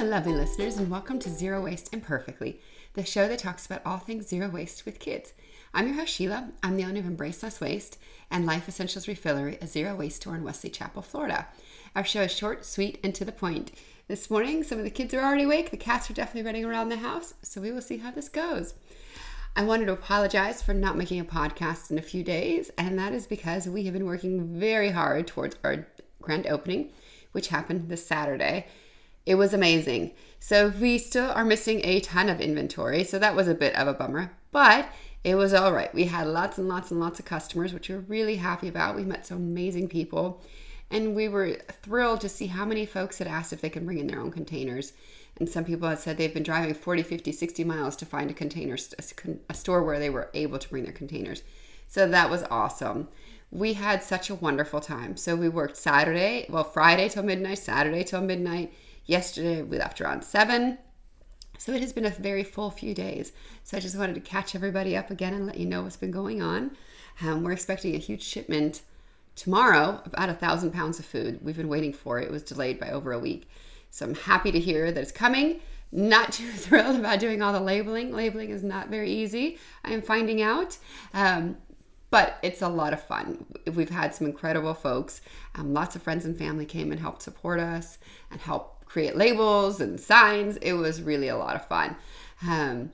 Hello, lovely listeners, and welcome to Zero Waste Imperfectly, the show that talks about all things zero waste with kids. I'm your host, Sheila. I'm the owner of Embrace Less Waste and Life Essentials Refillery, a zero waste store in Wesley Chapel, Florida. Our show is short, sweet, and to the point. This morning, some of the kids are already awake. The cats are definitely running around the house, so we will see how this goes. I wanted to apologize for not making a podcast in a few days, and that is because we have been working very hard towards our grand opening, which happened this Saturday. It was amazing. So we still are missing a ton of inventory, so that was a bit of a bummer, but it was all right. We had lots and lots and lots of customers, which we're really happy about. We met some amazing people, and we were thrilled to see how many folks had asked if they could bring in their own containers. And some people had said they've been driving 40, 50, 60 miles to find a container, a store where they were able to bring their containers. So that was awesome. We had such a wonderful time. So we worked Saturday, well, Friday till midnight, Saturday till midnight. Yesterday we left around 7. So it has been a very full few days. So I just wanted to catch everybody up again and let you know what's been going on. Um, we're expecting a huge shipment tomorrow, about a thousand pounds of food. We've been waiting for it. It was delayed by over a week. So I'm happy to hear that it's coming. Not too thrilled about doing all the labeling. Labeling is not very easy. I am finding out. Um, but it's a lot of fun. We've had some incredible folks. Um, lots of friends and family came and helped support us and help create labels and signs. It was really a lot of fun. Um,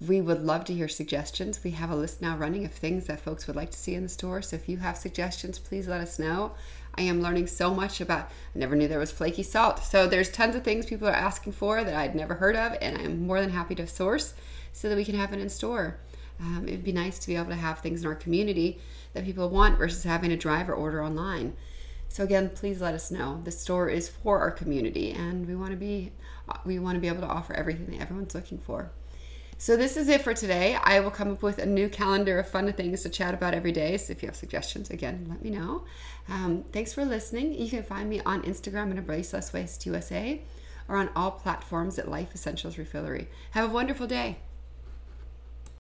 we would love to hear suggestions. We have a list now running of things that folks would like to see in the store. So if you have suggestions, please let us know. I am learning so much about. I never knew there was flaky salt. So there's tons of things people are asking for that I'd never heard of, and I'm more than happy to source so that we can have it in store. Um, it'd be nice to be able to have things in our community that people want versus having to drive or order online. So again, please let us know. The store is for our community, and we want to be we want to be able to offer everything that everyone's looking for. So this is it for today. I will come up with a new calendar of fun things to chat about every day. So if you have suggestions, again, let me know. Um, thanks for listening. You can find me on Instagram at Embrace Less Waste USA or on all platforms at Life Essentials Refillery. Have a wonderful day.